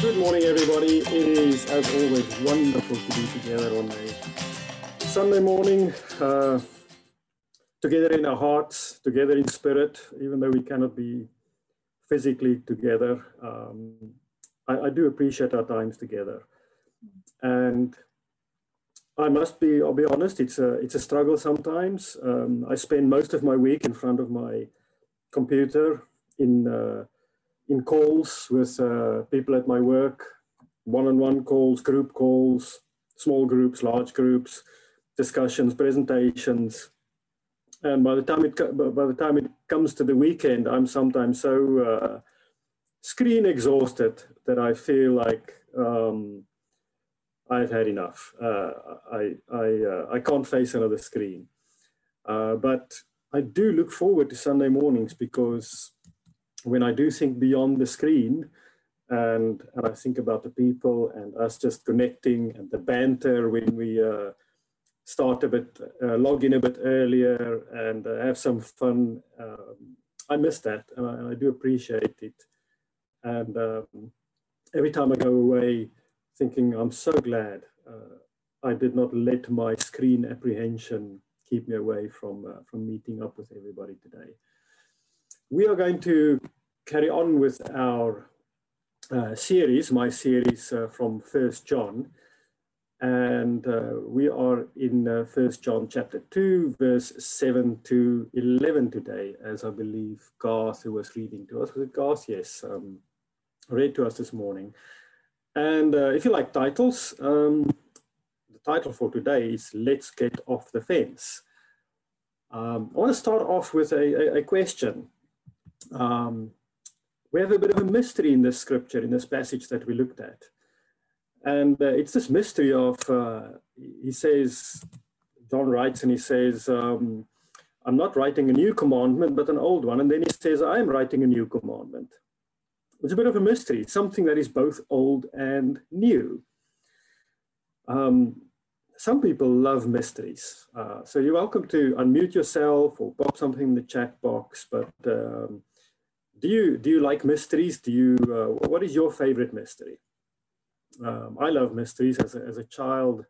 Good morning, everybody. It is, as always, wonderful to be together on a Sunday morning, uh, together in our hearts, together in spirit, even though we cannot be physically together. Um, I, I, do appreciate our times together. And I must be, I'll be honest, it's a, it's a struggle sometimes. Um, I spend most of my week in front of my computer in uh, in calls with uh, people at my work, one-on-one calls, group calls, small groups, large groups, discussions, presentations. And by the time it by the time it comes to the weekend, I'm sometimes so uh, screen exhausted that I feel like um, I've had enough. Uh, I I uh, I can't face another screen. Uh, but I do look forward to Sunday mornings because when I do think beyond the screen and, and I think about the people and us just connecting and the banter when we uh, start a bit, uh, log in a bit earlier and uh, have some fun. Um, I miss that and I, and I, do appreciate it. And um, every time I go away thinking, I'm so glad uh, I did not let my screen apprehension keep me away from, uh, from meeting up with everybody today we are going to carry on with our uh, series, my series uh, from First John. And uh, we are in uh, First John chapter 2, verse 7 to 11 today, as I believe Garth, who was reading to us, was it Garth? Yes, um, read to us this morning. And uh, if you like titles, um, the title for today is Let's Get Off the Fence. Um, I want to start off with a, a, a question um, we have a bit of a mystery in this scripture, in this passage that we looked at. And uh, it's this mystery of, uh, he says, John writes and he says, um, I'm not writing a new commandment, but an old one. And then he says, I'm writing a new commandment. It's a bit of a mystery, something that is both old and new. Um, some people love mysteries. Uh, so you're welcome to unmute yourself or pop something in the chat box. But um, do you do you like mysteries? Do you uh, what is your favorite mystery? Um, I love mysteries as a, as a child.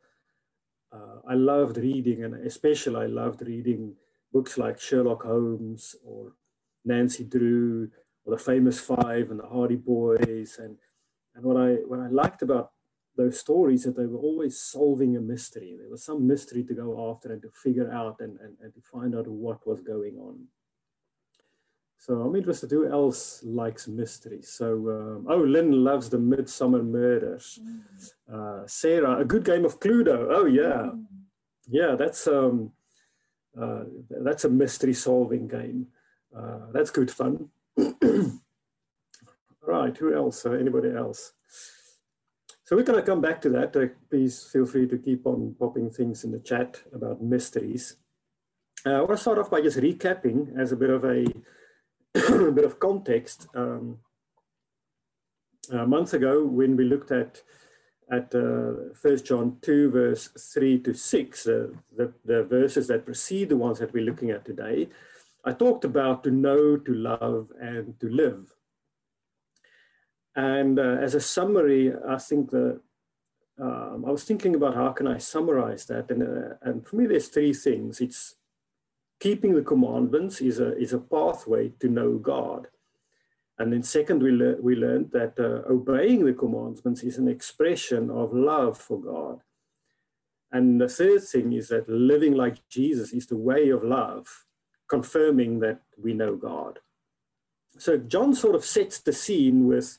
Uh, I loved reading, and especially I loved reading books like Sherlock Holmes or Nancy Drew or the Famous Five and the Hardy Boys. And and what I what I liked about those stories is that they were always solving a mystery. There was some mystery to go after and to figure out and, and, and to find out what was going on. So I'm interested who else likes mysteries. So, um, oh, Lynn loves the Midsomer Murders. Mm. Uh, Sarah, a good game of Cluedo. Oh, yeah. Mm. Yeah, that's, um, uh, that's a mystery solving game. Uh, that's good fun. right, who else? Uh, anybody else? So we're going to come back to that. Uh, please feel free to keep on popping things in the chat about mysteries. Uh, I want to start off by just recapping as a bit of a a bit of context, um, a month ago when we looked at at uh, First John 2, verse 3 to 6, uh, the, the verses that precede the ones that we're looking at today, I talked about to know, to love, and to live. And uh, as a summary, I think the um, I was thinking about how can I summarize that, and uh, and for me, there's three things. It's keeping the commandments is a, is a pathway to know God. And then second, we, le- we learned that uh, obeying the commandments is an expression of love for God. And the third thing is that living like Jesus is the way of love, confirming that we know God. So John sort of sets the scene with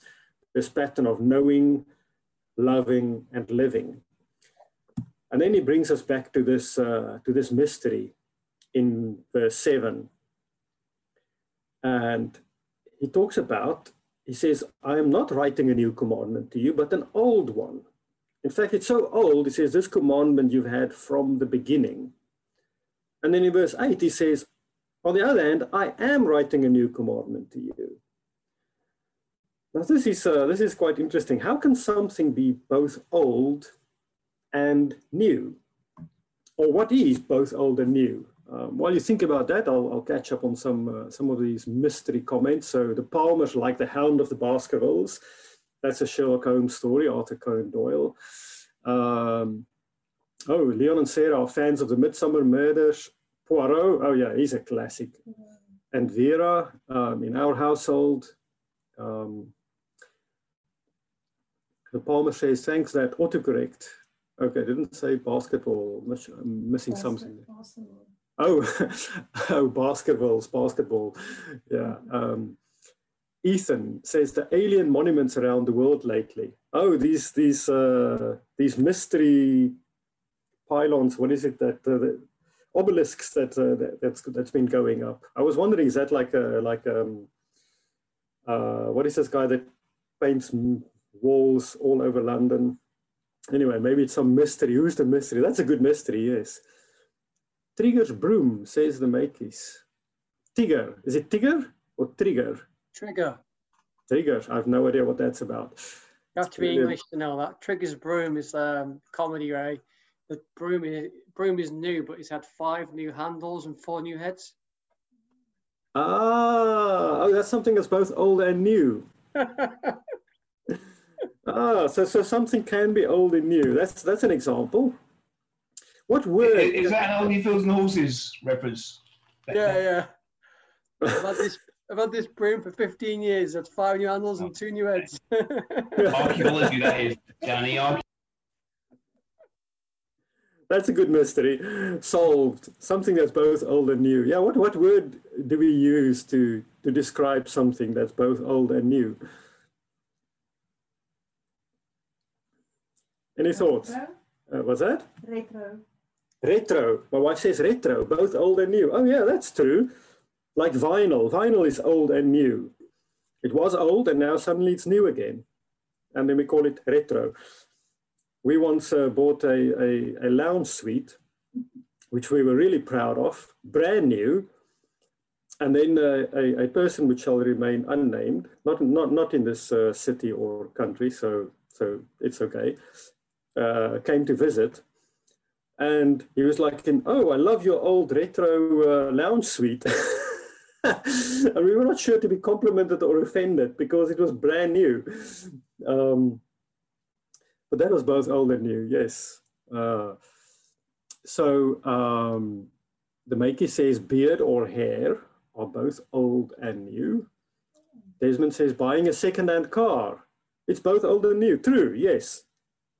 this pattern of knowing, loving, and living. And then he brings us back to this, uh, to this mystery in verse 7. And he talks about, he says, I am not writing a new commandment to you, but an old one. In fact, it's so old, he says, this commandment you've had from the beginning. And then in verse 8, he says, on the other hand, I am writing a new commandment to you. Now, this is, uh, this is quite interesting. How can something be both old and new? Or what is both old and new? Um, while you think about that, I'll, I'll catch up on some uh, some of these mystery comments. So the Palmers like the Hound of the Baskervilles. that's a Sherlock Holmes story, Arthur Conan Doyle. Um, oh, Leon and Sarah are fans of the Midsomer Murders. Poirot, oh yeah, he's a classic. Mm-hmm. And Vera, um, in our household, um, the Palmer says, thanks that autocorrect. Okay, didn't say basketball, I'm missing something. Basketball. Oh, oh, basketballs, basketball. Yeah. Um, Ethan says the alien monuments around the world lately. Oh, these these uh, these mystery pylons. What is it that uh, the obelisks that, uh, that that's that's been going up? I was wondering, is that like a like um uh, what is this guy that paints walls all over London? Anyway, maybe it's some mystery. Who's the mystery? That's a good mystery. Yes. Trigger's broom says the Makeys. Tigger. Is it Tigger or Trigger? Trigger. Trigger. I have no idea what that's about. You have to be English to know that. Trigger's broom is um, comedy, Ray. The broom is, broom is new, but it's had five new handles and four new heads. Ah, oh, that's something that's both old and new. ah, so so something can be old and new. That's that's an example. What word is, is that an Only Fools and Horses reference? Yeah, yeah. I've had this I've had this broom for 15 years. That's five new handles and two new heads. Archaeology, that is, Johnny. That's a good mystery. Solved. Something that's both old and new. Yeah, what, what word do we use to, to describe something that's both old and new? Any thoughts? Uh, what's that? Retro. Retro. My wife says retro, both old and new. Oh, yeah, that's true like vinyl. Vinyl is old and new. It was old and now suddenly it's new again. And then we call it retro. We once uh, bought a, a, a, lounge suite, which we were really proud of, brand new. And then uh, a, a person which shall remain unnamed, not, not, not in this uh, city or country, so, so it's okay, uh, came to visit. And he was like, oh, I love your old retro uh, lounge suite. and we were not sure to be complimented or offended because it was brand new. Um, but that was both old and new, yes. Uh, so um, the maker says beard or hair are both old and new. Desmond says buying a second-hand car. It's both old and new. True, yes.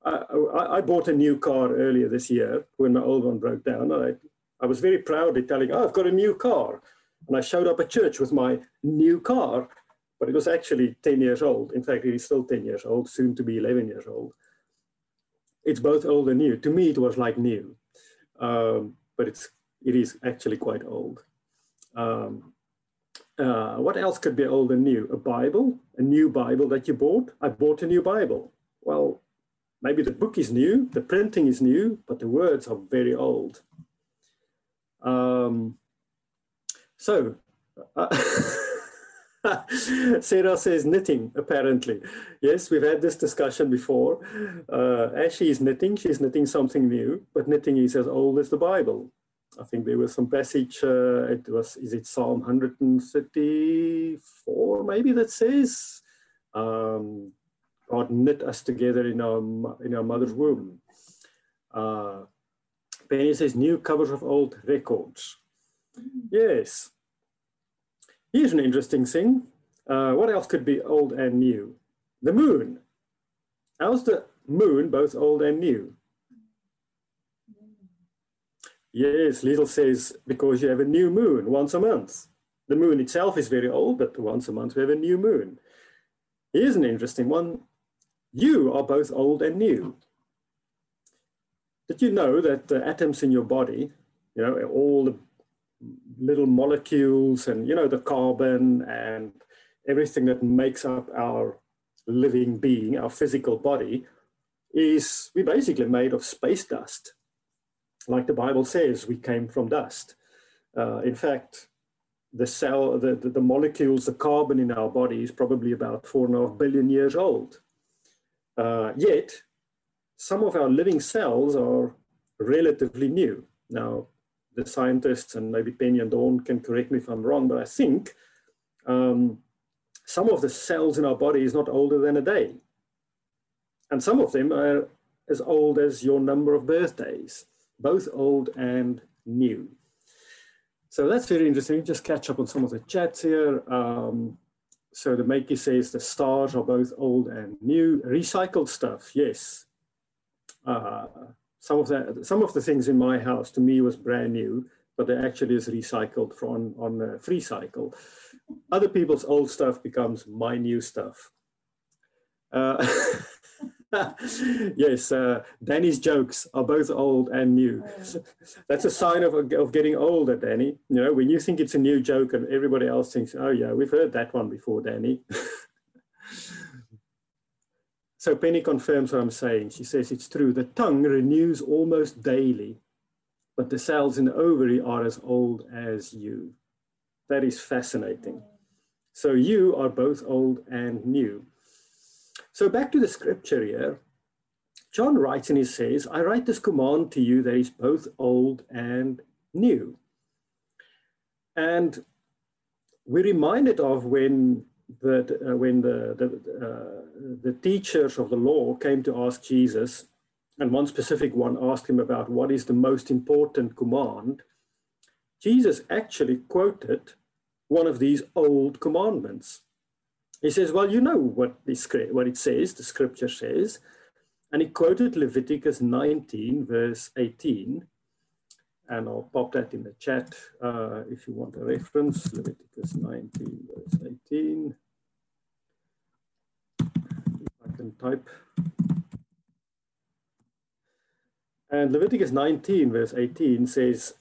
I, I, bought a new car earlier this year when my old one broke down. I, I was very proudly telling, oh, I've got a new car. And I showed up at church with my new car, but it was actually 10 years old. In fact, it is still 10 years old, soon to be 11 years old. It's both old and new. To me, it was like new, um, but it's, it is actually quite old. Um, uh, what else could be old and new? A Bible, a new Bible that you bought. I bought a new Bible. Well, maybe the book is new, the printing is new, but the words are very old. Um, so, uh, Sarah says knitting, apparently. Yes, we've had this discussion before. Uh, as she is knitting, she's knitting something new, but knitting is as old as the Bible. I think there was some passage, uh, it was, is it Psalm 134 maybe that says, um, God knit us together in our, in our mother's womb. Uh, Penny says new covers of old records. Yes. Here's an interesting thing. Uh, what else could be old and new? The moon. How's the moon both old and new? Yes, Little says, because you have a new moon once a month. The moon itself is very old, but once a month we have a new moon. Here's an interesting one. You are both old and new. Did you know that the atoms in your body, you know, all the little molecules and, you know, the carbon and everything that makes up our living being, our physical body, is we basically made of space dust. Like the Bible says, we came from dust. Uh, in fact, the cell, the, the, the, molecules, the carbon in our body is probably about four and a half billion years old. Uh, yet, some of our living cells are relatively new. Now, the scientists and maybe Penny and Dawn can correct me if I'm wrong, but I think um, some of the cells in our body is not older than a day. And some of them are as old as your number of birthdays, both old and new. So that's very interesting. Just catch up on some of the chats here. Um, so the Makey says the stars are both old and new. Recycled stuff, yes. Uh, some of the some of the things in my house to me was brand new, but they actually is recycled from on free cycle. Other people's old stuff becomes my new stuff. Uh, yes, uh, Danny's jokes are both old and new. That's a sign of, of getting older, Danny. You know, when you think it's a new joke and everybody else thinks, oh yeah, we've heard that one before, Danny. so Penny confirms what I'm saying. She says it's true. The tongue renews almost daily, but the cells in the ovary are as old as you. That is fascinating. So you are both old and new. So back to the scripture here. John writes and he says, I write this command to you that is both old and new. And we're reminded of when the, uh, when the, the, uh, the teachers of the law came to ask Jesus, and one specific one asked him about what is the most important command. Jesus actually quoted one of these old commandments. He says, well, you know what, this, what it says, the scripture says. And he quoted Leviticus 19, verse 18. And I'll pop that in the chat uh, if you want a reference. Leviticus 19, verse 18. If I can type. And Leviticus 19, verse 18 says,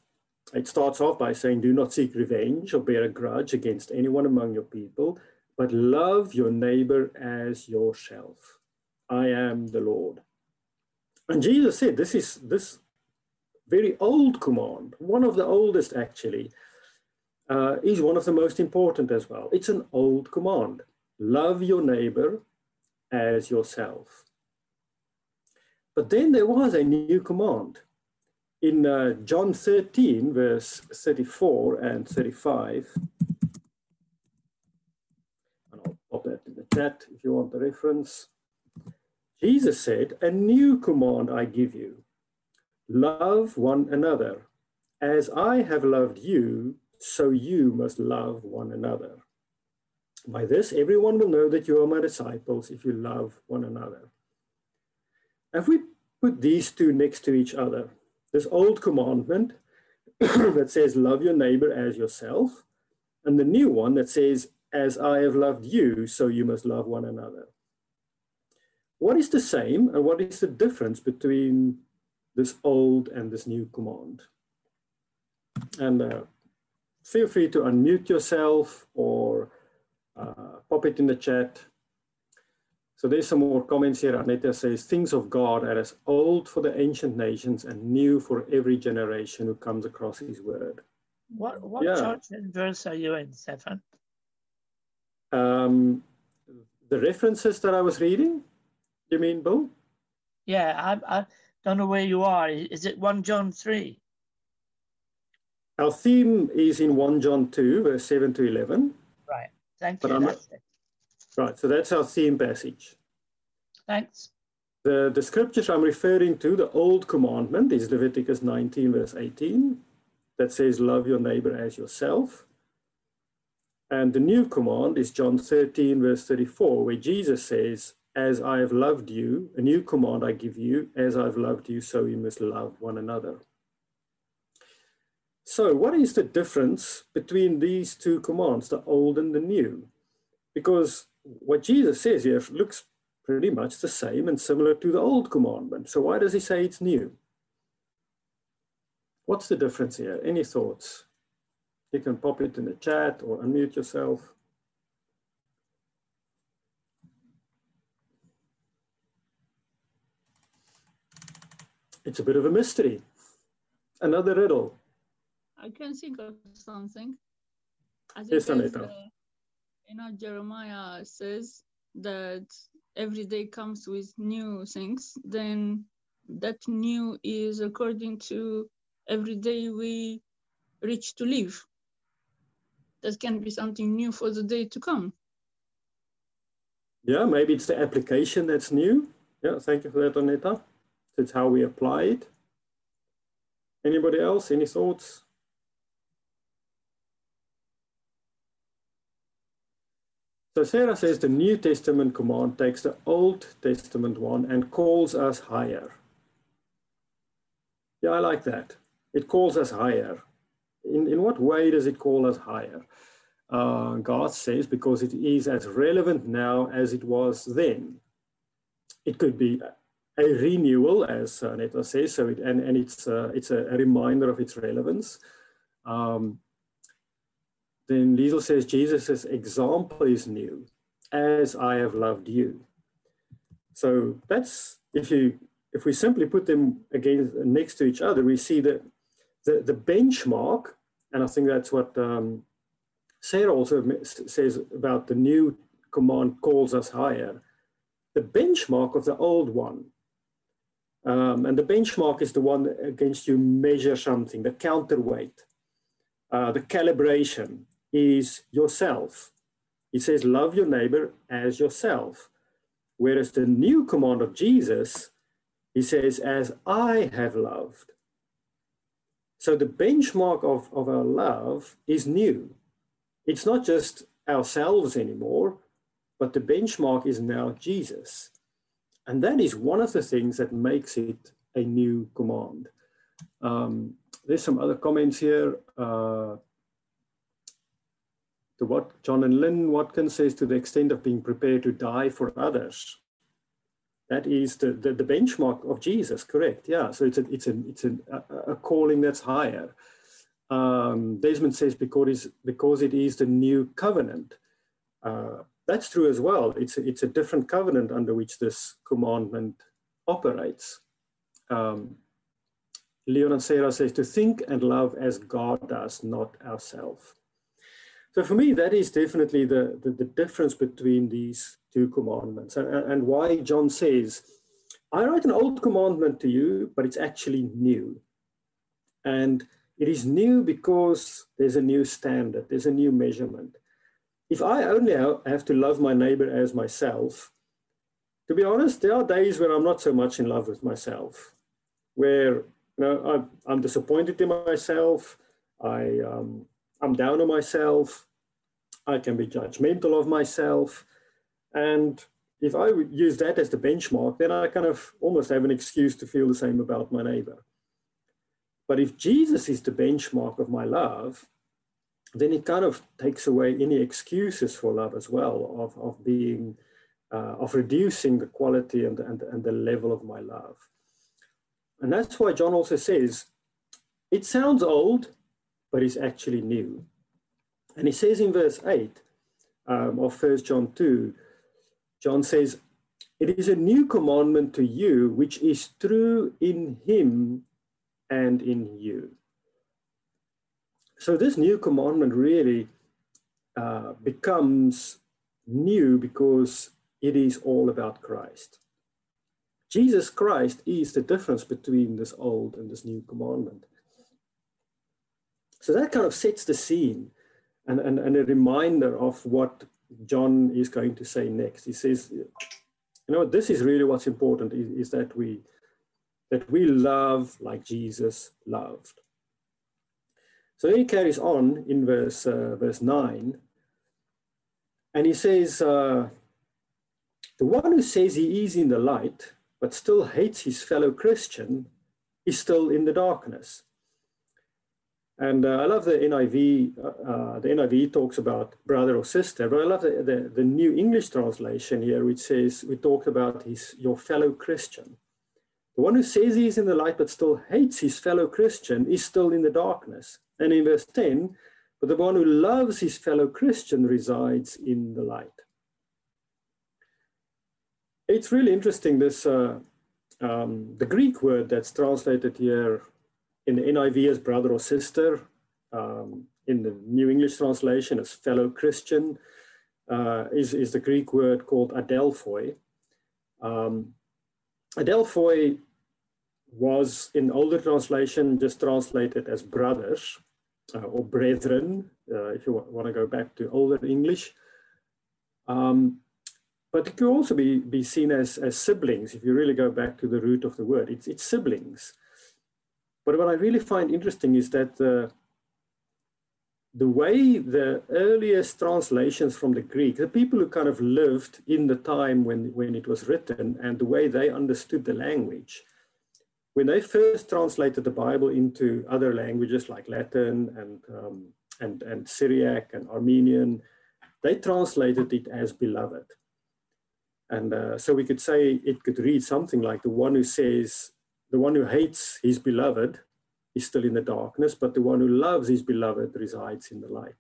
it starts off by saying, Do not seek revenge or bear a grudge against anyone among your people but love your neighbor as yourself. I am the Lord. And Jesus said, this is this very old command, one of the oldest actually, uh, is one of the most important as well. It's an old command. Love your neighbor as yourself. But then there was a new command. In uh, John 13, verse 34 and 35, that if you want the reference. Jesus said, A new command I give you love one another. As I have loved you, so you must love one another. By this, everyone will know that you are my disciples if you love one another. If we put these two next to each other, this old commandment that says, Love your neighbor as yourself, and the new one that says, as I have loved you, so you must love one another. What is the same and what is the difference between this old and this new command? And uh, feel free to unmute yourself or uh, pop it in the chat. So there's some more comments here. Aneta says, things of God are as old for the ancient nations and new for every generation who comes across his word. What, what yeah. church and verse are you in, Stefan? Um, the references that I was reading, you mean, Bill? Yeah, I, I don't know where you are. Is it 1 John 3? Our theme is in 1 John 2, verse 7 to 11. Right. Thank you. Right. So that's our theme passage. Thanks. The, the scriptures I'm referring to, the old commandment, is Leviticus 19, verse 18, that says, Love your neighbor as yourself. And the new command is John 13, verse 34, where Jesus says, As I have loved you, a new command I give you, as I've loved you, so you must love one another. So, what is the difference between these two commands, the old and the new? Because what Jesus says here looks pretty much the same and similar to the old commandment. So, why does he say it's new? What's the difference here? Any thoughts? You can pop it in the chat or unmute yourself. It's a bit of a mystery. Another riddle. I can think of something. As yes, says, uh, you know, Jeremiah says that every day comes with new things. Then that new is according to every day we reach to live that can be something new for the day to come. Yeah, maybe it's the application that's new. Yeah, thank you for that, Aneta. It's how we apply it. Anybody else? Any thoughts? So Sarah says the New Testament command takes the Old Testament one and calls us higher. Yeah, I like that. It calls us higher. In, in what way does it call us higher? Uh, God says because it is as relevant now as it was then. It could be a renewal, as uh, Neta says, so it, and, and it's, uh, it's a, reminder of its relevance. Um, then Liesel says Jesus' example is new, as I have loved you. So that's, if you if we simply put them against next to each other, we see that the, the benchmark, and I think that's what um, Sarah also says about the new command calls us higher. The benchmark of the old one, um, and the benchmark is the one against you measure something, the counterweight, uh, the calibration is yourself. He says, love your neighbor as yourself. Whereas the new command of Jesus, he says, as I have loved. So the benchmark of, of our love is new. It's not just ourselves anymore, but the benchmark is now Jesus. And that is one of the things that makes it a new command. Um, there's some other comments here. Uh, to what John and Lynn Watkins says to the extent of being prepared to die for others. That is the, the, the benchmark of Jesus, correct? Yeah, so it's a, it's a, it's a, a calling that's higher. Um, Desmond says because, because it is the new covenant. Uh, that's true as well. It's a, it's a different covenant under which this commandment operates. Um, Leon and Sarah says to think and love as God does, not ourselves. So for me, that is definitely the, the, the difference between these two commandments and, and why John says, I write an old commandment to you, but it's actually new. And it is new because there's a new standard, there's a new measurement. If I only have to love my neighbor as myself, to be honest, there are days when I'm not so much in love with myself, where you know I'm, I'm disappointed in myself. I um, I'm down on myself. I can be judgmental of myself. And if I would use that as the benchmark, then I kind of almost have an excuse to feel the same about my neighbor. But if Jesus is the benchmark of my love, then it kind of takes away any excuses for love as well, of, of being, uh, of reducing the quality and, and, and the level of my love. And that's why John also says, it sounds old, but is actually new. And he says in verse 8 um, of 1 John 2, John says, It is a new commandment to you, which is true in him and in you. So this new commandment really uh, becomes new because it is all about Christ. Jesus Christ is the difference between this old and this new commandment. So that kind of sets the scene and, and, and a reminder of what John is going to say next. He says, you know, this is really what's important is, is that we that we love like Jesus loved. So then he carries on in verse uh, verse nine, and he says, uh, "The one who says he is in the light but still hates his fellow Christian is still in the darkness." And uh, I love the NIV. Uh, uh the NIV talks about brother or sister, but I love the, the, the, New English translation here, which says we talk about his your fellow Christian. The one who says he is in the light but still hates his fellow Christian is still in the darkness. And in verse 10, but the one who loves his fellow Christian resides in the light. It's really interesting, this uh, um, the Greek word that's translated here in the NIV as brother or sister, um, in the New English translation as fellow Christian, uh, is, is the Greek word called adelphoi. Um, adelphoi was in older translation just translated as brothers uh, or brethren, uh, if you want to go back to older English. Um, but it could also be, be seen as, as siblings if you really go back to the root of the word. It's, it's siblings. But what I really find interesting is that the, the way the earliest translations from the Greek, the people who kind of lived in the time when, when it was written and the way they understood the language, when they first translated the Bible into other languages like Latin and, um, and, and Syriac and Armenian, they translated it as beloved. And uh, so we could say it could read something like the one who says, the one who hates his beloved is still in the darkness, but the one who loves his beloved resides in the light.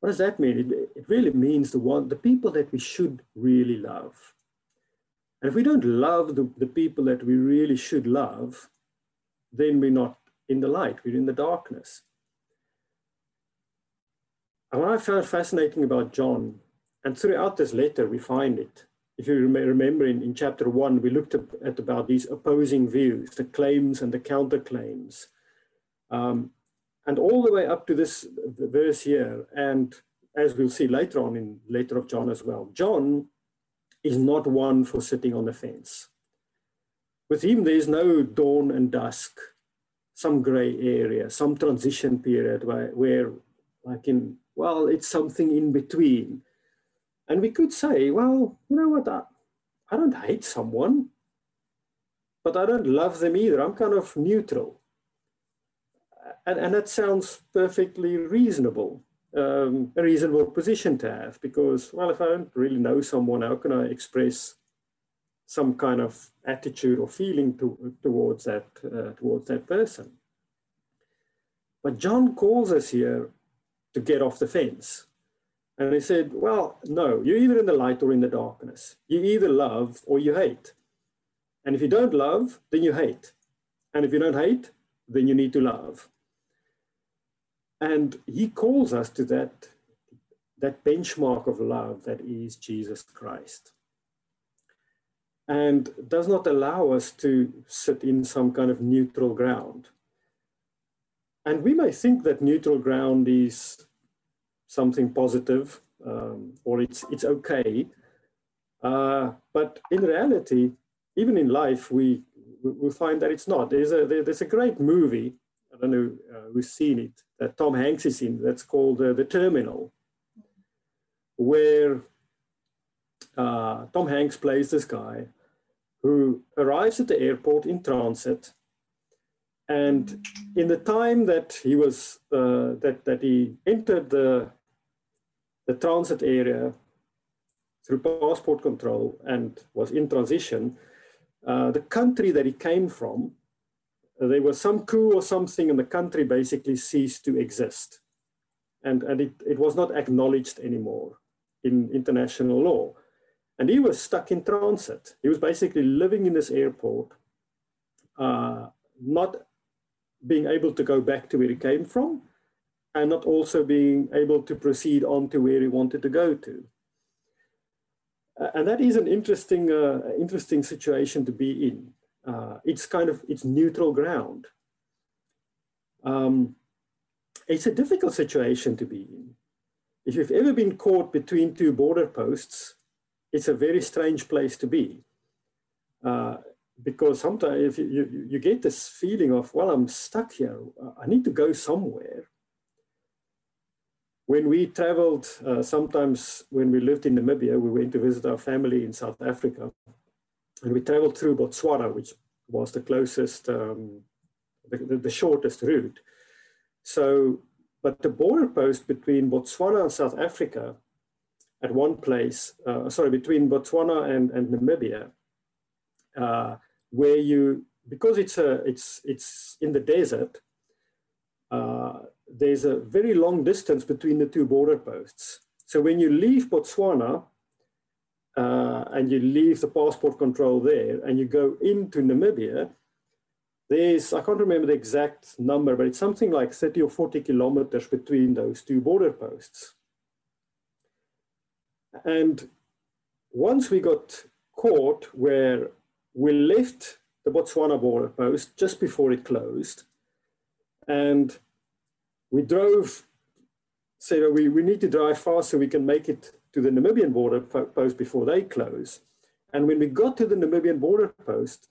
What does that mean? It, it really means the one, the people that we should really love. And if we don't love the, the people that we really should love, then we're not in the light, we're in the darkness. And what I found fascinating about John and throughout this letter, we find it. If you remember in, in chapter one, we looked at, at about these opposing views, the claims and the counterclaims. Um, and all the way up to this verse here, and as we'll see later on in later of John as well, John is not one for sitting on the fence. With him, there's no dawn and dusk, some gray area, some transition period where, where like in, well, it's something in between. And we could say, well, you know what, I, I don't hate someone, but I don't love them either. I'm kind of neutral. And, and that sounds perfectly reasonable, um, a reasonable position to have because, well, if I don't really know someone, how can I express some kind of attitude or feeling to, towards, that, uh, towards that person? But John calls us here to get off the fence. And he said, Well, no, you're either in the light or in the darkness. You either love or you hate. And if you don't love, then you hate. And if you don't hate, then you need to love. And he calls us to that, that benchmark of love that is Jesus Christ. And does not allow us to sit in some kind of neutral ground. And we may think that neutral ground is something positive um, or it's, it's okay. Uh, but in reality, even in life, we, we find that it's not. There's a, there's a great movie, I don't know uh, who's seen it, that Tom Hanks is in, that's called uh, The Terminal, where uh, Tom Hanks plays this guy who arrives at the airport in transit and in the time that he was uh, that that he entered the the transit area through passport control and was in transition, uh, the country that he came from, uh, there was some coup or something, and the country basically ceased to exist. And, and it, it was not acknowledged anymore in international law. And he was stuck in transit. He was basically living in this airport, uh, not being able to go back to where he came from, and not also being able to proceed on to where he wanted to go to. Uh, and that is an interesting, uh, interesting situation to be in. Uh, it's kind of, it's neutral ground. Um, it's a difficult situation to be in. If you've ever been caught between two border posts, it's a very strange place to be. Uh, because sometimes you, you, you, get this feeling of, well, I'm stuck here. I need to go somewhere when we traveled, uh, sometimes when we lived in Namibia, we went to visit our family in South Africa. And we traveled through Botswana, which was the closest, um, the, the, shortest route. So, but the border post between Botswana and South Africa at one place, uh, sorry, between Botswana and, and Namibia, uh, where you, because it's, a, it's, it's in the desert, uh, there's a very long distance between the two border posts. So when you leave Botswana uh, and you leave the passport control there and you go into Namibia, there's, I can't remember the exact number, but it's something like 30 or 40 kilometers between those two border posts. And once we got caught where we left the Botswana border post just before it closed, and we drove said, we, we need to drive fast so we can make it to the Namibian border post before they close. And when we got to the Namibian border post,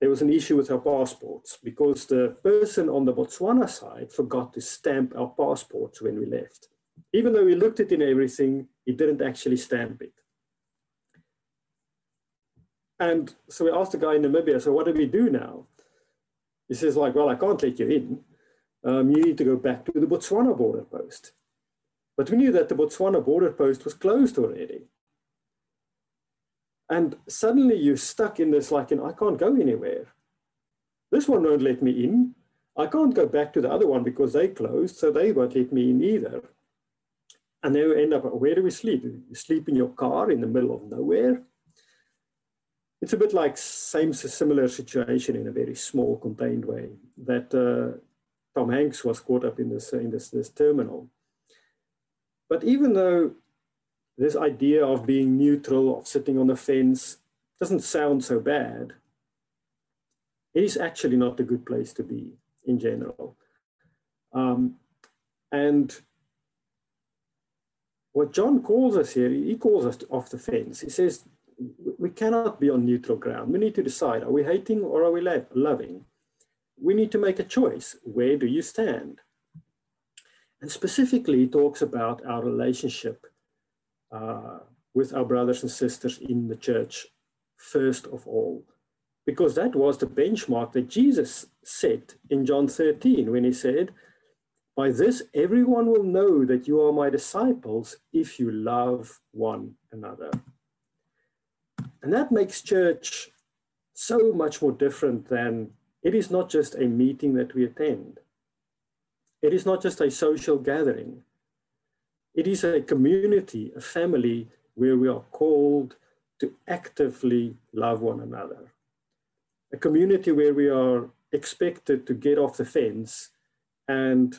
there was an issue with our passports because the person on the Botswana side forgot to stamp our passports when we left. Even though we looked at it in everything, he didn't actually stamp it. And so we asked the guy in Namibia, so what do we do now? He says like, well, I can't let you in. Um, you need to go back to the Botswana border post. But we knew that the Botswana border post was closed already. And suddenly you're stuck in this like, I can't go anywhere. This one won't let me in. I can't go back to the other one because they closed, so they won't let me in either. And then we end up, where do we sleep? You sleep in your car in the middle of nowhere. It's a bit like same similar situation in a very small contained way that uh, Tom Hanks was caught up in this, in this, this terminal. But even though this idea of being neutral, of sitting on the fence, doesn't sound so bad, it is actually not a good place to be in general. Um, and what John calls us here, he calls us off the fence. He says, we cannot be on neutral ground. We need to decide, are we hating or are we loving? We need to make a choice. Where do you stand? And specifically, talks about our relationship uh, with our brothers and sisters in the church, first of all, because that was the benchmark that Jesus set in John 13 when he said, By this everyone will know that you are my disciples if you love one another. And that makes church so much more different than it is not just a meeting that we attend. It is not just a social gathering. It is a community, a family where we are called to actively love one another. A community where we are expected to get off the fence and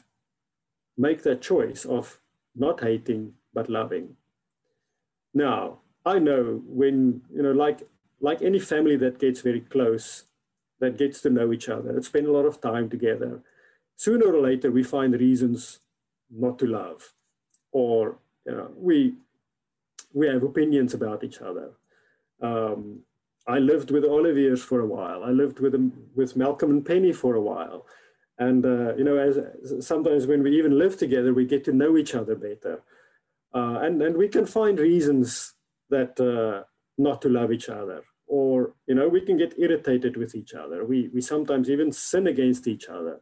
make that choice of not hating but loving. Now, I know when, you know, like, like any family that gets very close, that gets to know each other, that spend a lot of time together, sooner or later we find reasons not to love or you know, we we have opinions about each other. Um, i lived with oliviers for a while. I lived with with malcolm and penny for a while. And uh, you know as sometimes when we even live together we get to know each other better. Uh, and and we can find reasons that uh, not to love each other or you know we can get irritated with each other we we sometimes even sin against each other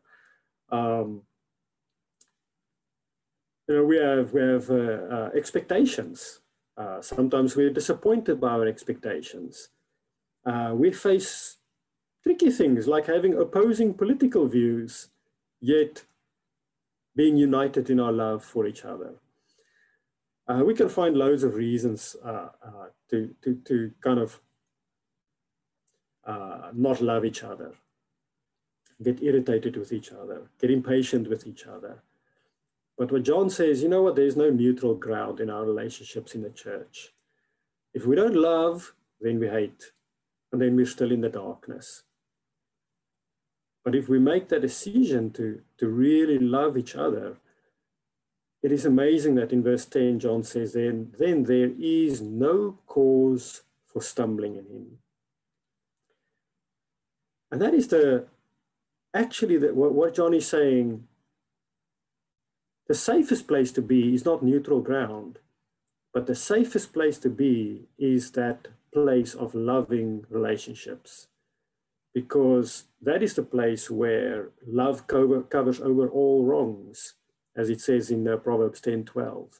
um, you know, we have, we have uh, uh, expectations. Uh, sometimes we're disappointed by our expectations. Uh, we face tricky things like having opposing political views, yet being united in our love for each other. Uh, we can find loads of reasons uh, to, to, to kind of Uh, not love each other get irritated with each other, get impatient with each other. But what John says, you know what, there's no neutral ground in our relationships in the church. If we don't love, then we hate, and then we're still in the darkness. But if we make that decision to, to really love each other, it is amazing that in verse 10, John says, then, then there is no cause for stumbling in him. And that is the actually what, what John is saying, the safest place to be is not neutral ground, but the safest place to be is that place of loving relationships. Because that is the place where love cover, covers over all wrongs, as it says in uh, Proverbs 10 12.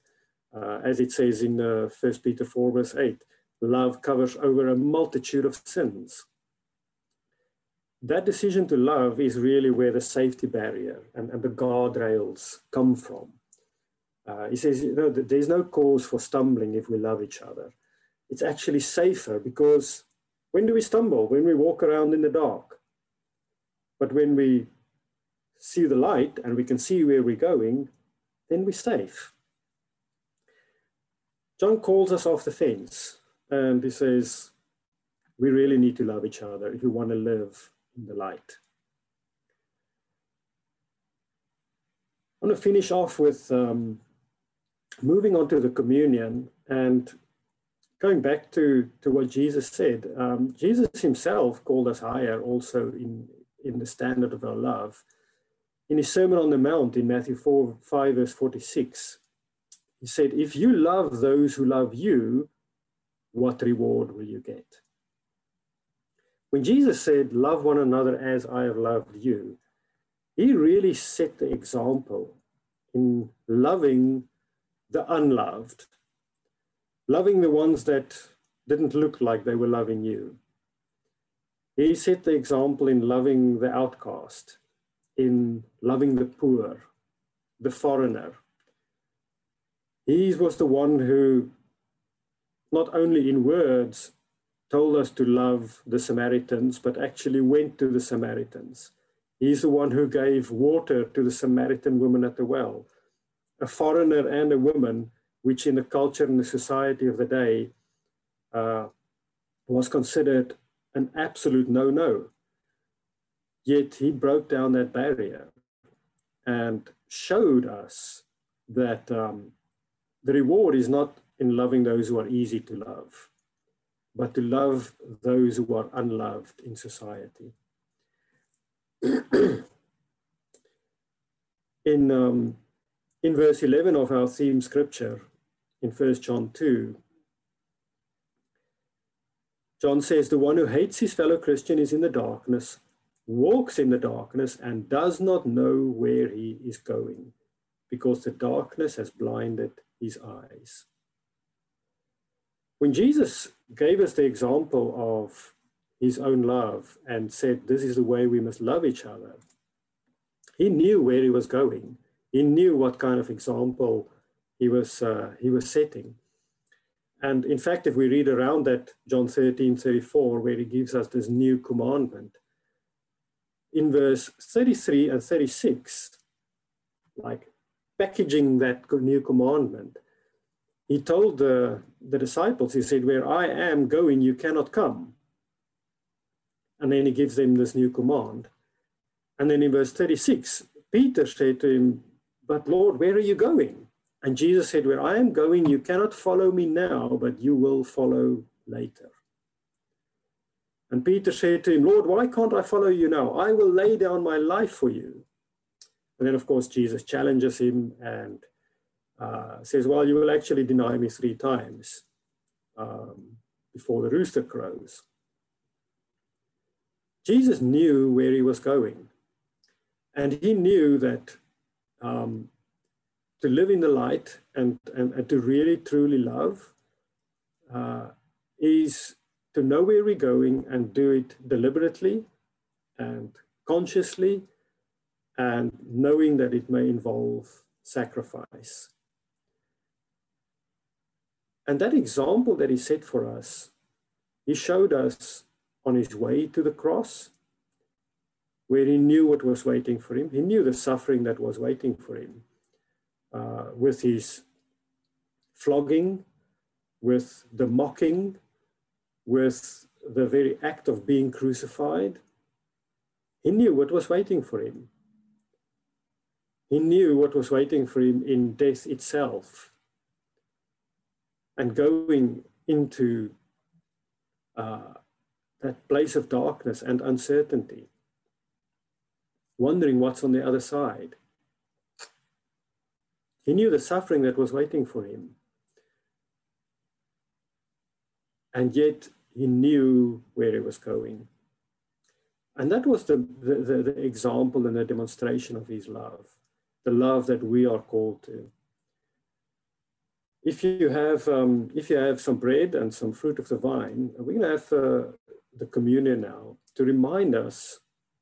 Uh, as it says in uh, 1 Peter 4, verse 8, love covers over a multitude of sins that decision to love is really where the safety barrier and, and the guardrails come from. Uh, he says, you know, there's no cause for stumbling if we love each other. It's actually safer because when do we stumble? When we walk around in the dark. But when we see the light and we can see where we're going, then we're safe. John calls us off the fence and he says, we really need to love each other if we want to live in the light. I want to finish off with um, moving on to the communion and going back to, to what Jesus said, um, Jesus himself called us higher also in, in the standard of our love. In his Sermon on the Mount in Matthew 4, 5, verse 46, he said, If you love those who love you, what reward will you get? When Jesus said, Love one another as I have loved you, he really set the example in loving the unloved, loving the ones that didn't look like they were loving you. He set the example in loving the outcast, in loving the poor, the foreigner. He was the one who, not only in words, told us to love the Samaritans, but actually went to the Samaritans. He's the one who gave water to the Samaritan woman at the well a foreigner and a woman, which in the culture and the society of the day uh, was considered an absolute no no. Yet he broke down that barrier and showed us that um, the reward is not in loving those who are easy to love, but to love those who are unloved in society. in um, in verse 11 of our theme scripture in 1 John 2, John says, The one who hates his fellow Christian is in the darkness, walks in the darkness, and does not know where he is going, because the darkness has blinded his eyes. When Jesus gave us the example of his own love and said, This is the way we must love each other, he knew where he was going he knew what kind of example he was, uh, he was setting. And in fact, if we read around that John 13, 34, where he gives us this new commandment, in verse 33 and 36, like packaging that new commandment, he told the, the disciples, he said, Where I am going, you cannot come. And then he gives them this new command. And then in verse 36, Peter said to him, but Lord, where are you going? And Jesus said, Where I am going, you cannot follow me now, but you will follow later. And Peter said to him, Lord, why can't I follow you now? I will lay down my life for you. And then, of course, Jesus challenges him and uh, says, Well, you will actually deny me three times um, before the rooster crows. Jesus knew where he was going. And he knew that um, to live in the light and, and, and to really truly love uh, is to know where we're going and do it deliberately and consciously and knowing that it may involve sacrifice. And that example that he set for us, he showed us on his way to the cross where he knew what was waiting for him. He knew the suffering that was waiting for him uh, with his flogging, with the mocking, with the very act of being crucified. He knew what was waiting for him. He knew what was waiting for him in death itself. And going into uh, that place of darkness and uncertainty wondering what's on the other side. He knew the suffering that was waiting for him. And yet he knew where he was going. And that was the, the, the, the example and the demonstration of his love, the love that we are called to. If you have, um, if you have some bread and some fruit of the vine, we're going to have uh, the communion now to remind us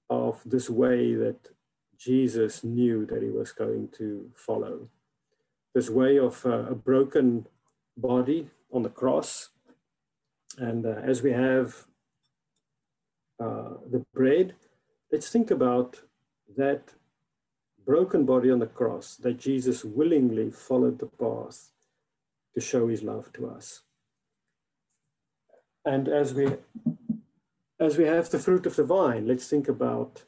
of this way that Jesus knew that he was going to follow. This way of uh, a broken body on the cross. And uh, as we have uh, the bread, let's think about that broken body on the cross, that Jesus willingly followed the path to show his love to us. And as we as we have the fruit of the vine, let's think about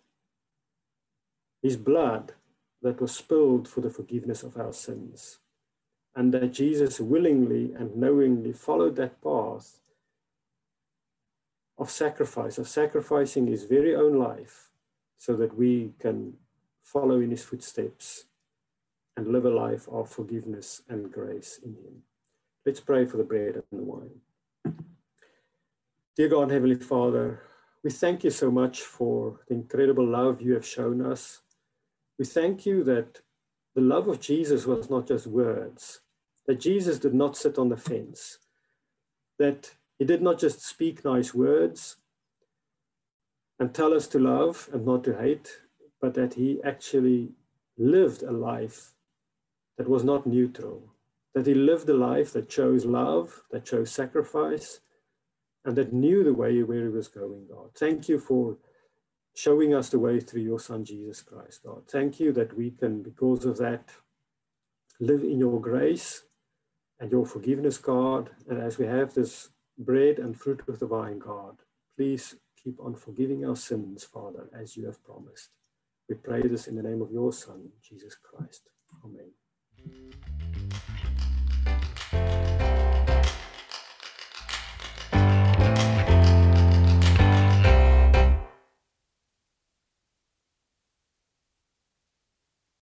his blood that was spilled for the forgiveness of our sins. and that Jesus willingly and knowingly followed that path of sacrifice, of sacrificing his very own life so that we can follow in his footsteps and live a life of forgiveness and grace in him. Let's pray for the bread and the wine. Dear God, Heavenly Father, we thank you so much for the incredible love you have shown us. We thank you that the love of Jesus was not just words, that Jesus did not sit on the fence, that he did not just speak nice words and tell us to love and not to hate, but that he actually lived a life that was not neutral, that he lived a life that chose love, that chose sacrifice, and that knew the way where he was going, God. Thank you for showing us the way through your Son, Jesus Christ, God. Thank you that we can, because of that, live in your grace and your forgiveness, God. And as we have this bread and fruit of the vine, God, please keep on forgiving our sins, Father, as you have promised. We pray this in the name of your Son, Jesus Christ. Amen.